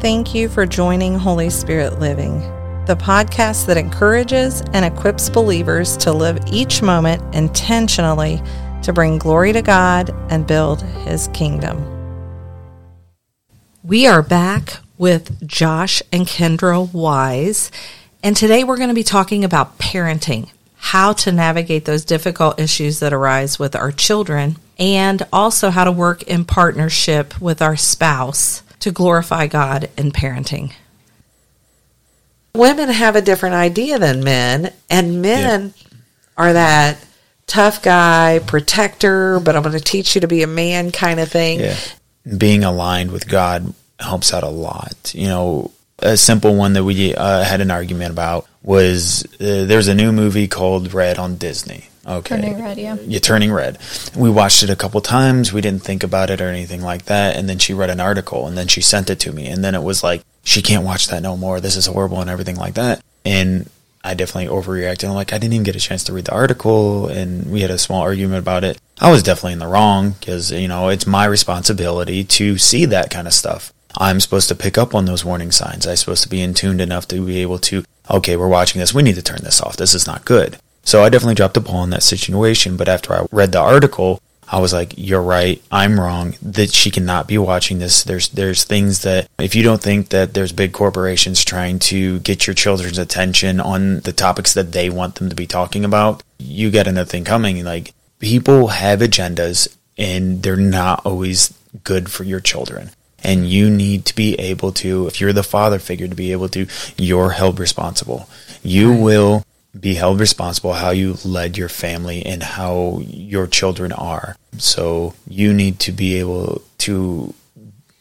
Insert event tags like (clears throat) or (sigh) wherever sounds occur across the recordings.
Thank you for joining Holy Spirit Living, the podcast that encourages and equips believers to live each moment intentionally to bring glory to God and build His kingdom. We are back with Josh and Kendra Wise, and today we're going to be talking about parenting, how to navigate those difficult issues that arise with our children, and also how to work in partnership with our spouse to glorify God in parenting. Women have a different idea than men, and men yeah. are that tough guy, protector, but I'm going to teach you to be a man kind of thing. Yeah. Being aligned with God helps out a lot. You know, a simple one that we uh, had an argument about was uh, there's a new movie called Red on Disney. Okay. Turning red, yeah. You're turning red. We watched it a couple times. We didn't think about it or anything like that. And then she read an article and then she sent it to me. And then it was like, she can't watch that no more. This is horrible and everything like that. And I definitely overreacted. I'm like, I didn't even get a chance to read the article. And we had a small argument about it. I was definitely in the wrong because, you know, it's my responsibility to see that kind of stuff. I'm supposed to pick up on those warning signs. I'm supposed to be in tuned enough to be able to, okay, we're watching this. We need to turn this off. This is not good. So I definitely dropped the ball in that situation. But after I read the article, I was like, "You're right. I'm wrong. That she cannot be watching this. There's there's things that if you don't think that there's big corporations trying to get your children's attention on the topics that they want them to be talking about, you got another thing coming. Like people have agendas, and they're not always good for your children. And you need to be able to, if you're the father figure, to be able to, you're held responsible. You right. will be held responsible how you led your family and how your children are. So you need to be able to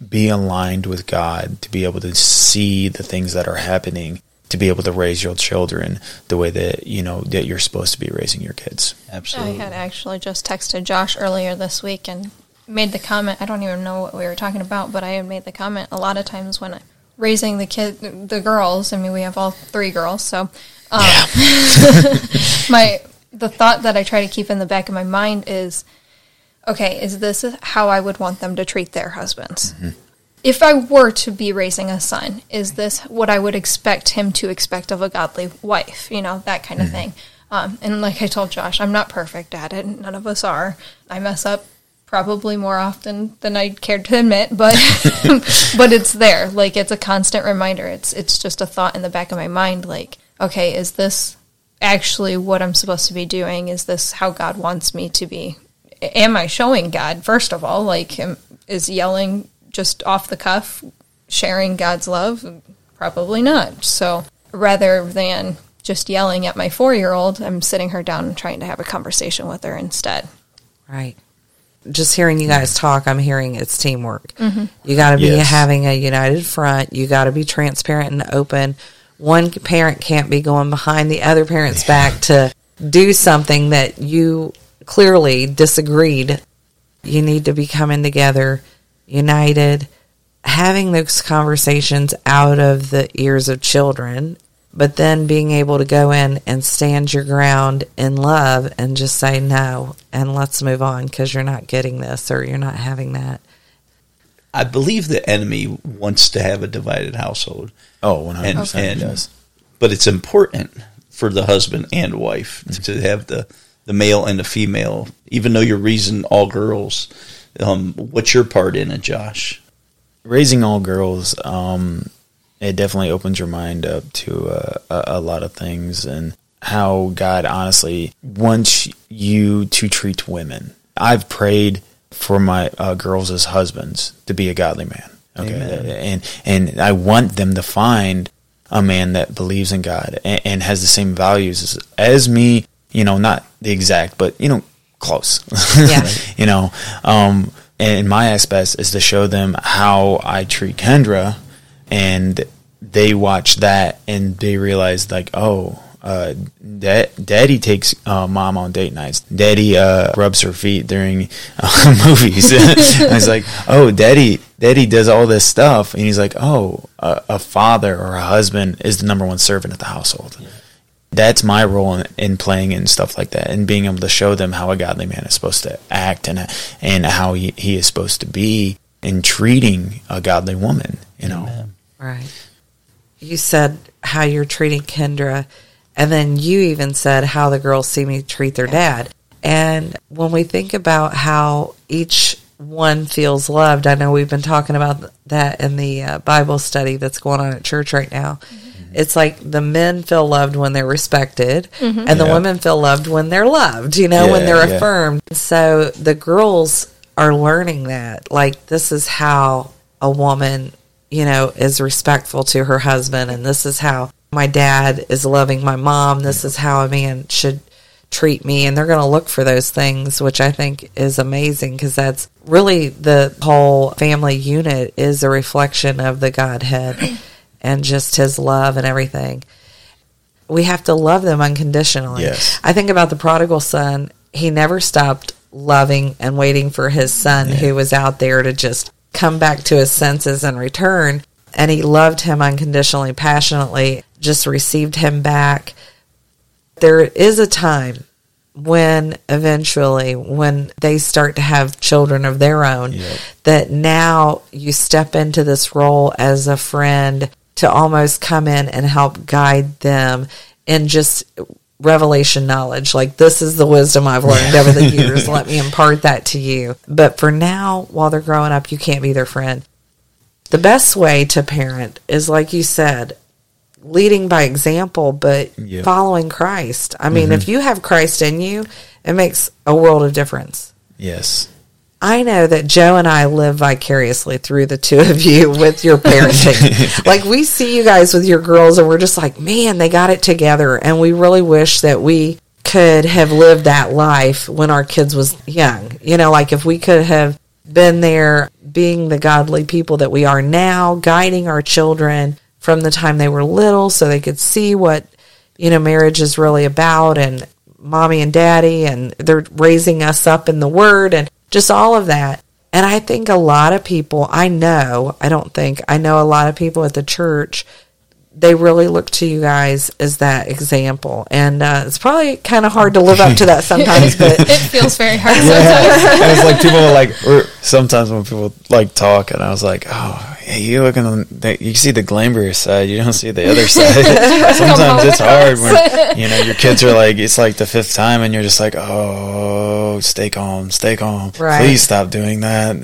be aligned with God, to be able to see the things that are happening, to be able to raise your children the way that you know that you're supposed to be raising your kids. Absolutely. I had actually just texted Josh earlier this week and made the comment. I don't even know what we were talking about, but I had made the comment a lot of times when raising the kid, the girls. I mean, we have all three girls, so um, yeah. (laughs) my the thought that I try to keep in the back of my mind is, okay, is this how I would want them to treat their husbands? Mm-hmm. If I were to be raising a son, is this what I would expect him to expect of a godly wife? You know, that kind of mm-hmm. thing. Um, and like I told Josh, I'm not perfect at it. None of us are. I mess up probably more often than I cared to admit, but (laughs) but it's there. Like it's a constant reminder. It's it's just a thought in the back of my mind. Like okay, is this actually what I'm supposed to be doing? Is this how God wants me to be? Am I showing God, first of all? Like, is yelling just off the cuff sharing God's love? Probably not. So rather than just yelling at my four year old, I'm sitting her down and trying to have a conversation with her instead. Right. Just hearing you guys talk, I'm hearing it's teamwork. Mm-hmm. You got to be yes. having a united front. You got to be transparent and open one parent can't be going behind the other parent's yeah. back to do something that you clearly disagreed. You need to be coming together, united, having those conversations out of the ears of children, but then being able to go in and stand your ground in love and just say no and let's move on because you're not getting this or you're not having that. I believe the enemy wants to have a divided household. Oh, 100% and, and, But it's important for the husband and wife mm-hmm. to have the, the male and the female, even though you're raising all girls. Um, what's your part in it, Josh? Raising all girls, um, it definitely opens your mind up to uh, a, a lot of things and how God honestly wants you to treat women. I've prayed – for my uh, girls as husbands to be a godly man. Okay, Amen. and and I want them to find a man that believes in God and, and has the same values as, as, me. You know, not the exact, but you know, close. Yeah. (laughs) you know, um, and my aspect is to show them how I treat Kendra, and they watch that and they realize like, oh, uh, da- daddy takes uh, mom on date nights. Daddy uh, rubs her feet during uh, (laughs) movies. (laughs) I was like, oh, daddy, daddy does all this stuff, and he's like, oh, a, a father or a husband is the number one servant at the household. Yeah. That's my role in, in, playing and stuff like that, and being able to show them how a godly man is supposed to act and and how he, he is supposed to be in treating a godly woman. You know. Amen. Right. You said how you're treating Kendra, and then you even said how the girls see me treat their dad. And when we think about how each one feels loved, I know we've been talking about that in the uh, Bible study that's going on at church right now. Mm-hmm. It's like the men feel loved when they're respected, mm-hmm. and the women feel loved when they're loved, you know, yeah, when they're yeah. affirmed. So the girls are learning that. Like, this is how a woman you know, is respectful to her husband, and this is how my dad is loving my mom. This is how a man should treat me. And they're going to look for those things, which I think is amazing because that's really the whole family unit is a reflection of the Godhead (clears throat) and just his love and everything. We have to love them unconditionally. Yes. I think about the prodigal son. He never stopped loving and waiting for his son yeah. who was out there to just come back to his senses and return. And he loved him unconditionally, passionately, just received him back. There is a time when eventually, when they start to have children of their own, yep. that now you step into this role as a friend to almost come in and help guide them in just revelation knowledge. Like, this is the wisdom I've learned over the (laughs) years. Let me impart that to you. But for now, while they're growing up, you can't be their friend. The best way to parent is, like you said, leading by example, but yep. following Christ. I mean, mm-hmm. if you have Christ in you, it makes a world of difference. Yes. I know that Joe and I live vicariously through the two of you with your parenting. (laughs) like we see you guys with your girls and we're just like, man, they got it together. And we really wish that we could have lived that life when our kids was young. You know, like if we could have been there being the godly people that we are now, guiding our children from the time they were little so they could see what, you know, marriage is really about and mommy and daddy and they're raising us up in the word and just all of that. And I think a lot of people, I know, I don't think, I know a lot of people at the church, they really look to you guys as that example. And uh, it's probably kind of hard to live up to that sometimes, (laughs) but it feels very hard sometimes. (laughs) Yeah. it's like people are like, sometimes when people like talk, and I was like, oh, yeah, you look on the, you see the glamorous side, you don't see the other (laughs) side. Sometimes it's hard when you know your kids are like it's like the fifth time, and you're just like, oh, stay calm, stay calm, right. please stop doing that.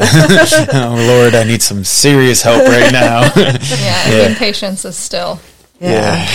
oh Lord, I need some serious help right now. yeah, yeah. impatience is still yeah.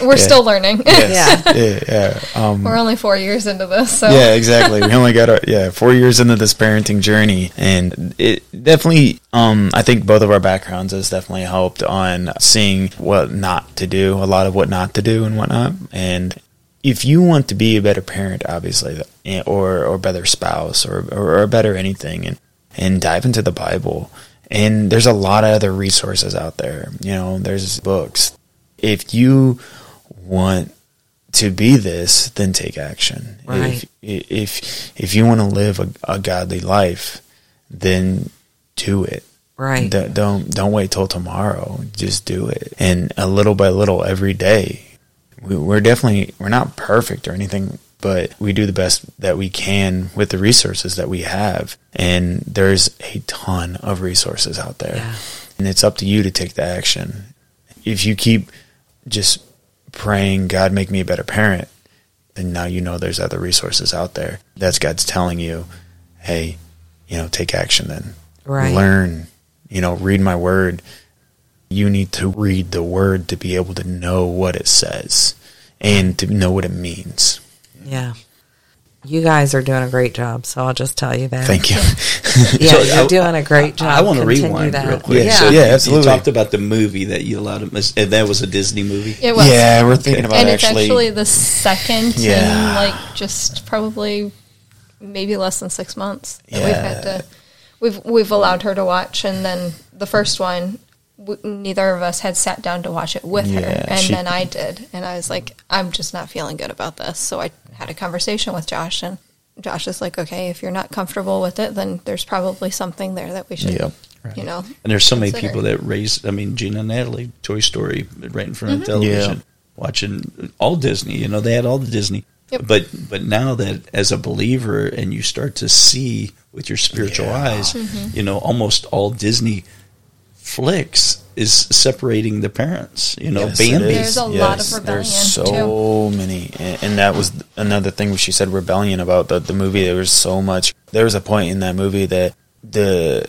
(laughs) We're yeah. still learning. Yes. yeah. Yeah. yeah. Um, We're only four years into this. So. Yeah, exactly. We only got, a, yeah, four years into this parenting journey. And it definitely, um, I think both of our backgrounds has definitely helped on seeing what not to do, a lot of what not to do and whatnot. And if you want to be a better parent, obviously, eh, or, or better spouse or, or, or better anything, and, and dive into the Bible. And there's a lot of other resources out there. You know, there's books, if you want to be this, then take action. Right. If if if you want to live a, a godly life, then do it. Right. D- don't don't wait till tomorrow. Just do it, and a little by little every day. We, we're definitely we're not perfect or anything, but we do the best that we can with the resources that we have. And there's a ton of resources out there, yeah. and it's up to you to take the action. If you keep just praying, God, make me a better parent, then now you know there's other resources out there. That's God's telling you, hey, you know, take action then. Right. Learn, you know, read my word. You need to read the word to be able to know what it says and to know what it means. Yeah you guys are doing a great job. So I'll just tell you that. Thank you. (laughs) yeah, so you're I, doing a great job. I, I want to rewind that. real quick. Yeah, so yeah, absolutely. You talked about the movie that you allowed him, and that was a Disney movie. It was. Yeah, we're thinking about and it's actually the second yeah. in like just probably maybe less than six months that yeah. we've had to. We've we've allowed her to watch, and then the first one neither of us had sat down to watch it with yeah, her, and she, then I did, and I was like, I'm just not feeling good about this. So I had a conversation with Josh, and Josh is like, okay, if you're not comfortable with it, then there's probably something there that we should, yep. right. you know. And there's so consider. many people that raise. I mean, Gina and Natalie, Toy Story, right in front mm-hmm. of television, yeah. watching all Disney. You know, they had all the Disney. Yep. But but now that as a believer and you start to see with your spiritual yeah. eyes, mm-hmm. you know, almost all Disney flicks is separating the parents. You know, Yes, Bambi. There's a lot of rebellion, There's so many, and, and that was another thing she said rebellion about the the movie. There was so much. There was a point in that movie that the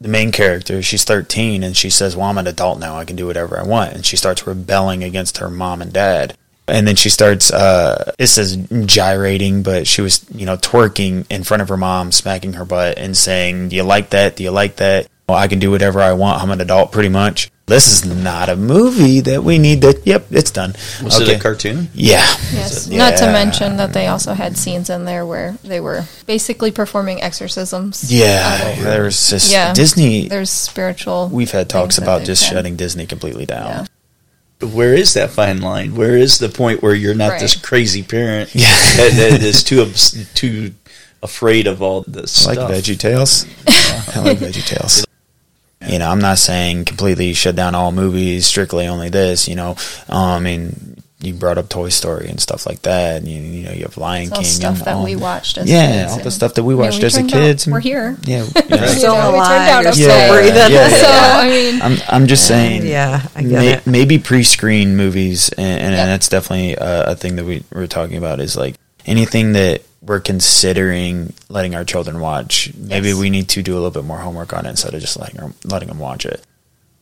the main character she's 13 and she says, "Well, I'm an adult now. I can do whatever I want," and she starts rebelling against her mom and dad. And then she starts, uh, it says gyrating, but she was, you know, twerking in front of her mom, smacking her butt and saying, Do you like that? Do you like that? Well, I can do whatever I want. I'm an adult pretty much. This is not a movie that we need to, yep, it's done. Was it a cartoon? Yeah. Yes. Yeah. Not to mention that they also had scenes in there where they were basically performing exorcisms. Yeah. Oh, there's just, Yeah. Disney, There's spiritual. we've had talks about just had. shutting Disney completely down. Yeah. Where is that fine line? Where is the point where you're not Right. this crazy parent Yeah. (laughs) that, that is too (laughs) too afraid of all this I stuff? like Veggie Tales. (laughs) I like Veggie Tales. You know, I'm not saying completely shut down all movies, strictly only this. You know, um, I mean, you brought up Toy Story and stuff like that. And you, you know, you have Lion It's all King. stuff and that all- we watched as yeah, kids all the stuff that we I mean, watched we as a turned out- kids. we're here. Yeah, (laughs) yeah. Still we turned alive. out okay. Yeah, breathing. yeah, yeah, So. I mean, I'm I'm just saying. Yeah, I get may, it. Maybe pre-screen movies, and, and, Yeah. that's definitely a, a thing that we were talking about. Is like anything that we're considering letting our children watch. Maybe Yes. we need to do a little bit more homework on it instead of just letting them, letting them watch it.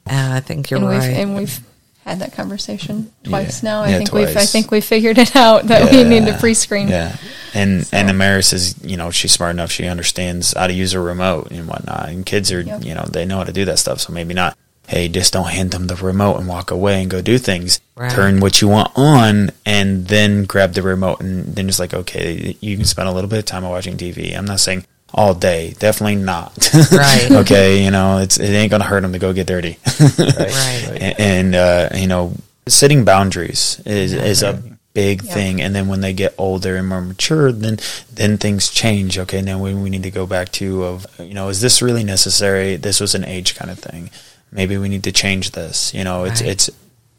And I think you're and right. we've and we've had that conversation twice Yeah. now. I Yeah, think we've I think we figured it out that we need to pre-screen. Yeah, and So- and Amaris is you know she's smart enough. She understands how to use a remote and whatnot. And kids are Yep. you know they know how to do that stuff. So maybe not. Hey, just don't hand them the remote and walk away and go do things. Right. Turn what you want on and then grab the remote and then just like okay, you can spend a little bit of time watching TV. I'm not saying all day, definitely not. Right. (laughs) okay, you know it's it ain't gonna hurt them to go get dirty. (laughs) Right. A- and uh, you know setting boundaries is is a big Yeah. thing and then when they get older and more mature then then things change okay now we, we need to go back to of you know is this really necessary this was an age kind of thing maybe we need to change this you know it's Right. it's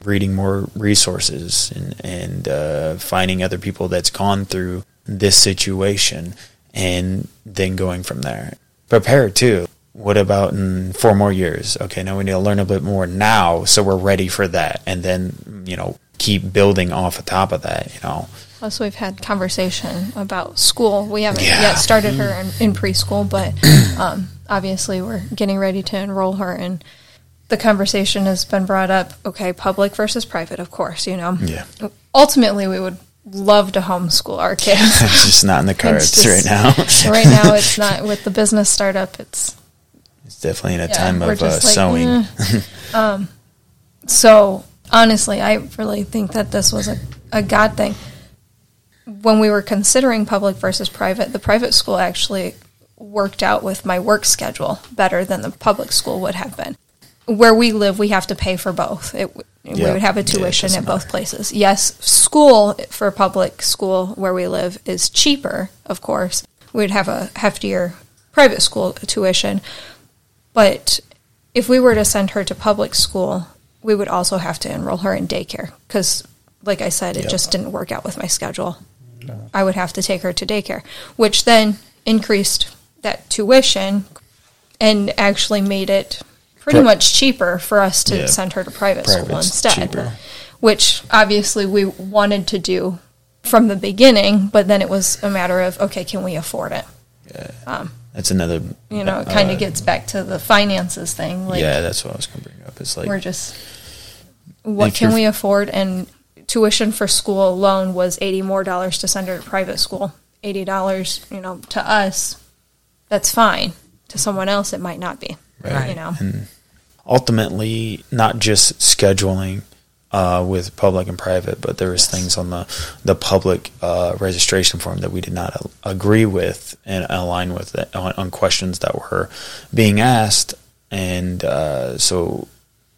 reading more resources and and uh, finding other people that's gone through this situation and then going from there prepare too what about in four more years? Okay, now we need to learn a bit more now, so we're ready for that, and then you know keep building off the top of that. You know, Plus, we've had conversation about school. We haven't Yeah. yet started her in, in preschool, but (clears throat) um, obviously we're getting ready to enroll her. And the conversation has been brought up. Okay, public versus private, of course. You know, Yeah. Ultimately, we would love to homeschool our kids. (laughs) it's just not in the cards right now. (laughs) right now, it's (laughs) not with the business startup. It's it's definitely in a Yeah, time of uh, like, sewing. eh. um, so honestly, I really think that this was a, a God thing. When we were considering public versus private, the private school actually worked out with my work schedule better than the public school would have been. Where we live, we have to pay for both. It, w We would have a tuition doesn't at both matter. places. Yes, school for public school where we live is cheaper, of course. We'd have a heftier private school tuition. But if we were to send her to public school, we would also have to enroll her in daycare because, like I said, it Yep. just didn't work out with my schedule. I would have to take her to daycare, which then increased that tuition and actually made it pretty Pri- much cheaper for us to Yeah. send her to private school instead. cheaper. Which obviously we wanted to do from the beginning, but then it was a matter of okay, can we afford it? Yeah, That's another. You know, it kind uh, of gets back to the finances thing. Like, yeah, that's what I was going to bring up. It's like we're just what can we afford? And tuition for school alone was eighty more dollars to send her to private school. Eighty dollars, you know, to us, that's fine. To someone else, it might not be. Right. You know, ultimately not just scheduling uh, with public and private, but there was things on the the public uh, registration form that we did not a- agree with and align with on, on questions that were being asked, and uh, so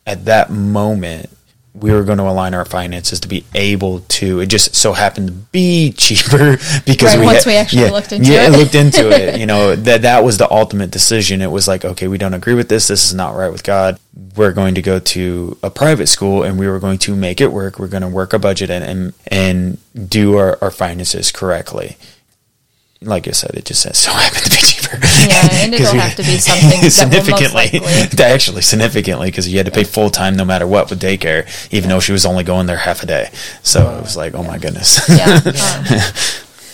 at that moment. We were going to align our finances to be able to. It just so happened to be cheaper (laughs) because Right, we once had- we actually yeah, looked into it. yeah, it. (laughs) looked into it. (laughs) You know that that was the ultimate decision. It was like, okay, we don't agree with this. This is not right with God. We're going to go to a private school, and we were going to make it work. We're going to work a budget and and, and do our, our finances correctly. Like I said, it just says so (laughs) happened to be cheaper. Yeah, and it'll (laughs) have to be something significantly, (laughs) actually significantly, because you had to pay full time no matter what with daycare, even yeah. though she was only going there half a day. So it was like, oh yeah. my goodness. Yeah.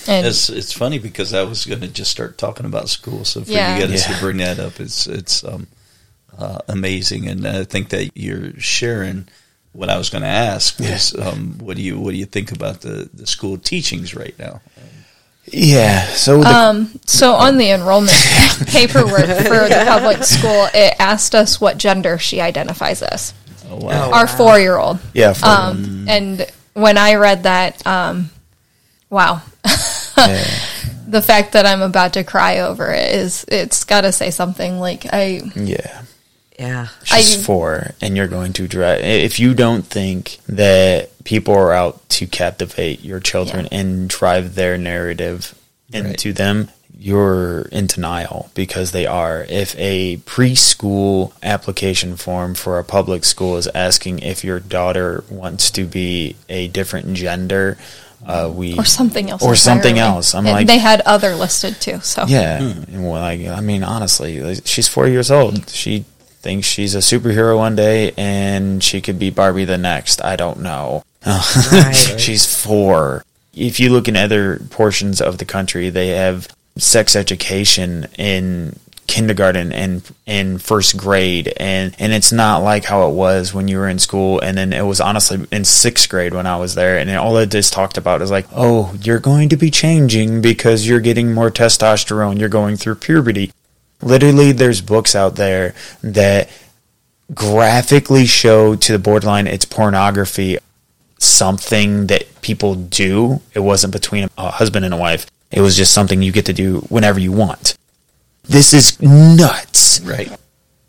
Um, it's it's funny because I was going to just start talking about school. So for yeah. you guys to bring that up, it's it's um, uh, amazing, and I think that you're sharing what I was going to ask was, um, what do you what do you think about the the school teachings right now? Yeah. So, the, um, so on the enrollment (laughs) paperwork for the public school, it asked us what gender she identifies as. Oh, wow. Our four year old. Yeah. Um, and when I read that, um, wow. yeah. (laughs) The fact that I'm about to cry over it is, it's got to say something. Like, I. Yeah. Yeah. She's I, four, and you're going to drive. If you don't think that people are out to captivate your children yeah. and drive their narrative into right. them, you're in denial because they are. If a preschool application form for a public school is asking if your daughter wants to be a different gender, uh, we or something else or something else. I'm and like they had other listed too. So yeah, hmm. well, I, I mean, honestly, she's four years old. She thinks she's a superhero one day and she could be Barbie the next. I don't know. Right. (laughs) she's four. If you look in other portions of the country, they have sex education in kindergarten and in first grade and and it's not like how it was when you were in school and then it was honestly in sixth grade when I was there and all it just talked about is like oh you're going to be changing because you're getting more testosterone you're going through puberty Literally, there's books out there that graphically show to the borderline it's pornography something that people do. It wasn't between a husband and a wife. It was just something you get to do whenever you want. This is nuts. Right.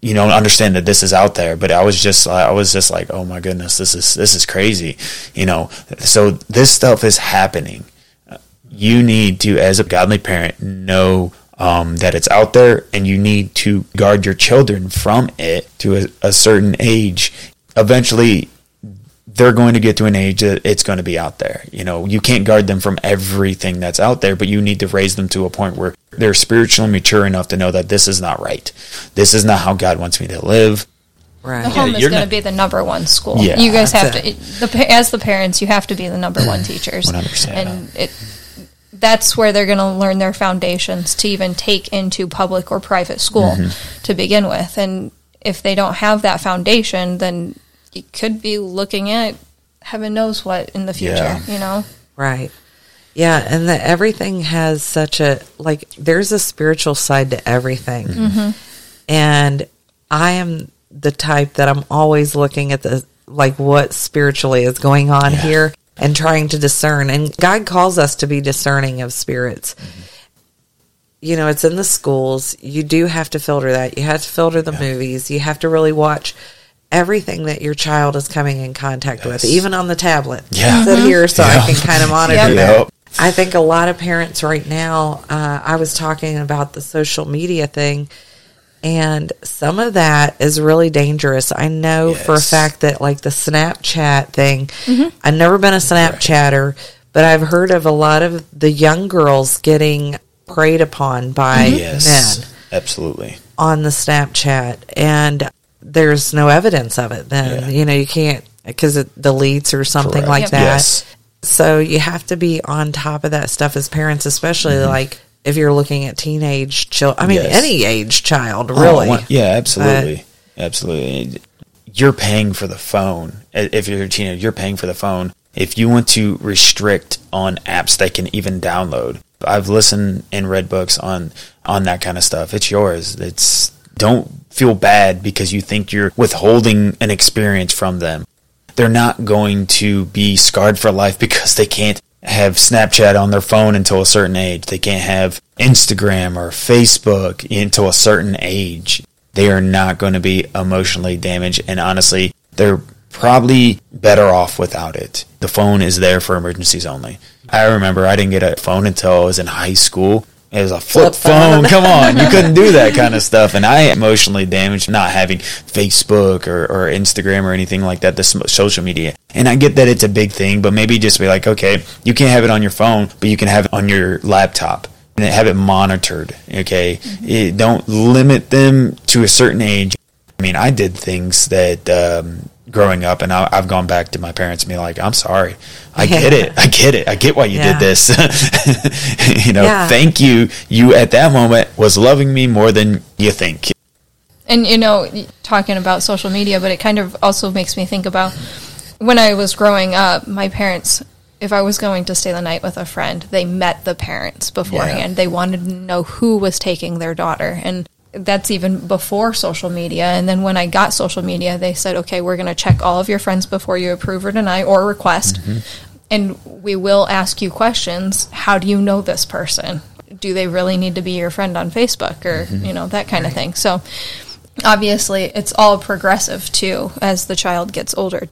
You know, understand that this is out there, but I was just, I was just like, oh my goodness, this is, this is crazy. You know, so this stuff is happening. You need to, as a godly parent, know um, that it's out there and you need to guard your children from it to a, a certain age. Eventually, they're going to get to an age that it's going to be out there. You know, you can't guard them from everything that's out there, but you need to raise them to a point where they're spiritually mature enough to know that this is not right. This is not how God wants me to live. Right. The home yeah, is going to be the number one school. Yeah, you guys have to, the, as the parents, you have to be the number one (clears throat) teachers. 100%. And it, that's where they're going to learn their foundations to even take into public or private school mm-hmm. to begin with. And if they don't have that foundation, then you could be looking at heaven knows what in the future, yeah. you know? Right. Yeah, and that everything has such a like there's a spiritual side to everything. Mm-hmm. And I am the type that I'm always looking at the like what spiritually is going on yeah. here and trying to discern. And God calls us to be discerning of spirits. Mm-hmm. You know, it's in the schools. You do have to filter that. You have to filter the yeah. movies. You have to really watch everything that your child is coming in contact yes. with, even on the tablet. Yeah. Sit here so yeah. I can kind of (laughs) monitor yep. that. Yep. I think a lot of parents right now, uh, I was talking about the social media thing and some of that is really dangerous. I know yes. for a fact that, like the Snapchat thing, mm-hmm. I've never been a Snapchatter, right. but I've heard of a lot of the young girls getting preyed upon by yes, men. Absolutely. On the Snapchat. And there's no evidence of it. Then, yeah. you know, you can't, because it deletes or something Correct. like that. Yes. So you have to be on top of that stuff as parents, especially mm-hmm. like if you're looking at teenage children. I mean, yes. any age child, oh, really. Oh, yeah, absolutely, uh, absolutely. You're paying for the phone. If you're a teenager, you're paying for the phone. If you want to restrict on apps they can even download, I've listened and read books on on that kind of stuff. It's yours. It's don't feel bad because you think you're withholding an experience from them. They're not going to be scarred for life (laughs) because they can't have Snapchat on their phone until a certain age. They can't have Instagram or Facebook until a certain age. They are not going to be emotionally damaged. And honestly, they're probably better off without it. The phone is there for emergencies only. I remember I didn't get a phone until I was in high school. It was a flip, flip phone. Come on, you (laughs) couldn't do that kind of stuff. And I emotionally damaged not having Facebook or, or Instagram or anything like that. The social media. And I get that it's a big thing, but maybe just be like, okay, you can't have it on your phone, but you can have it on your laptop. and have it monitored. Okay, mm-hmm. it, don't limit them to a certain age. I mean, I did things that um, growing up, and I, have gone back to my parents and be like, "I'm sorry, I yeah. get it, I get it, I get why you yeah. did this." (laughs) you know, yeah. thank you. You at that moment was loving me more than you think. And you know, talking about social media, but it kind of also makes me think about when I was growing up. My parents if I was going to stay the night with a friend, they met the parents beforehand. Yeah. They wanted to know who was taking their daughter. And that's even before social media. And then when I got social media, they said, okay, we're going to check all of your friends before you approve or deny or request. Mm-hmm. And we will ask you questions. How do you know this person? Do they really need to be your friend on Facebook or, mm-hmm. you know, that kind right. of thing? So obviously, it's all progressive too as the child gets older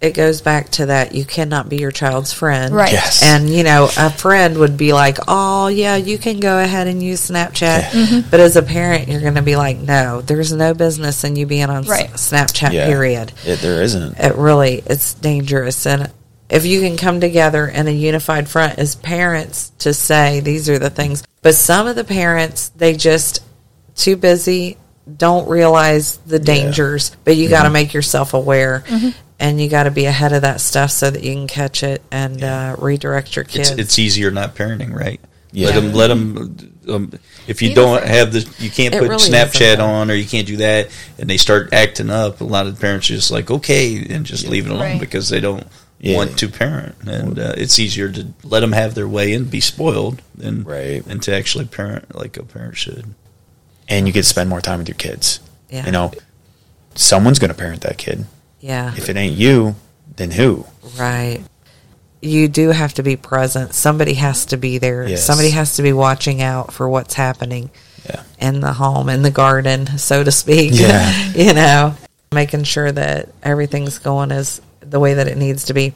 it goes back to that you cannot be your child's friend. Right. Yes. And, you know, a friend would be like, oh, yeah, you can go ahead and use Snapchat. Yeah. Mm-hmm. But as a parent, you're going to be like, no, there's no business in you being on right. S- Snapchat, yeah. period. It, there isn't. It really, it's dangerous. And if you can come together in a unified front as parents to say these are the things, but some of the parents, they just too busy don't realize the dangers, yeah. but you mm-hmm. got to make yourself aware. Mm-hmm and you got to be ahead of that stuff so that you can catch it and yeah. uh, redirect your kids. It's, it's, easier not parenting, right? Yeah. Let them. Let them. Um, if you don't have the, you can't put really Snapchat on, or you can't do that, and they start acting up. A lot of parents are just like, okay, and just yeah. leave it alone right. because they don't yeah. want to parent, and uh, it's easier to let them have their way and be spoiled than right. than to actually parent like a parent should. And you get to spend more time with your kids. Yeah. You know, someone's going to parent that kid. Yeah. If it ain't you, then who? Right. You do have to be present. Somebody has to be there. Yes. Somebody has to be watching out for what's happening yeah. in the home, in the garden, so to speak. Yeah. (laughs) you know, making sure that everything's going as the way that it needs to be.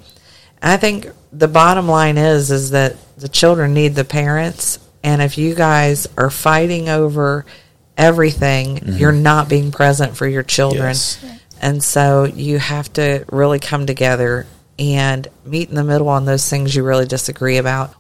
I think the bottom line is is that the children need the parents and if you guys are fighting over everything, mm-hmm. you're not being present for your children. Yes. And so you have to really come together and meet in the middle on those things you really disagree about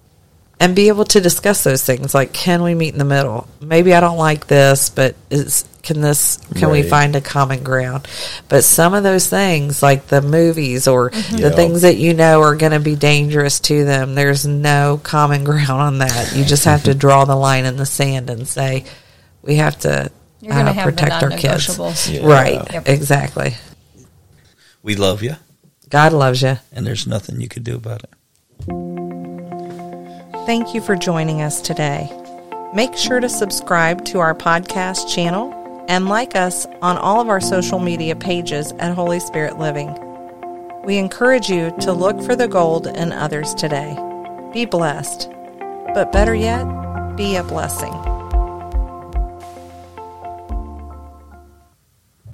and be able to discuss those things like can we meet in the middle maybe i don't like this but is can this can right. we find a common ground but some of those things like the movies or mm-hmm. the things that you know are going to be dangerous to them there's no common (laughs) ground on that you just have to draw the line in the sand and say we have to you're going to uh, have protect our kids. Yeah. Right. Yep. Exactly. We love you. God loves you. And there's nothing you could do about it. Thank you for joining us today. Make sure to subscribe to our podcast channel and like us on all of our social media pages at Holy Spirit Living. We encourage you to look for the gold in others today. Be blessed. But better yet, be a blessing.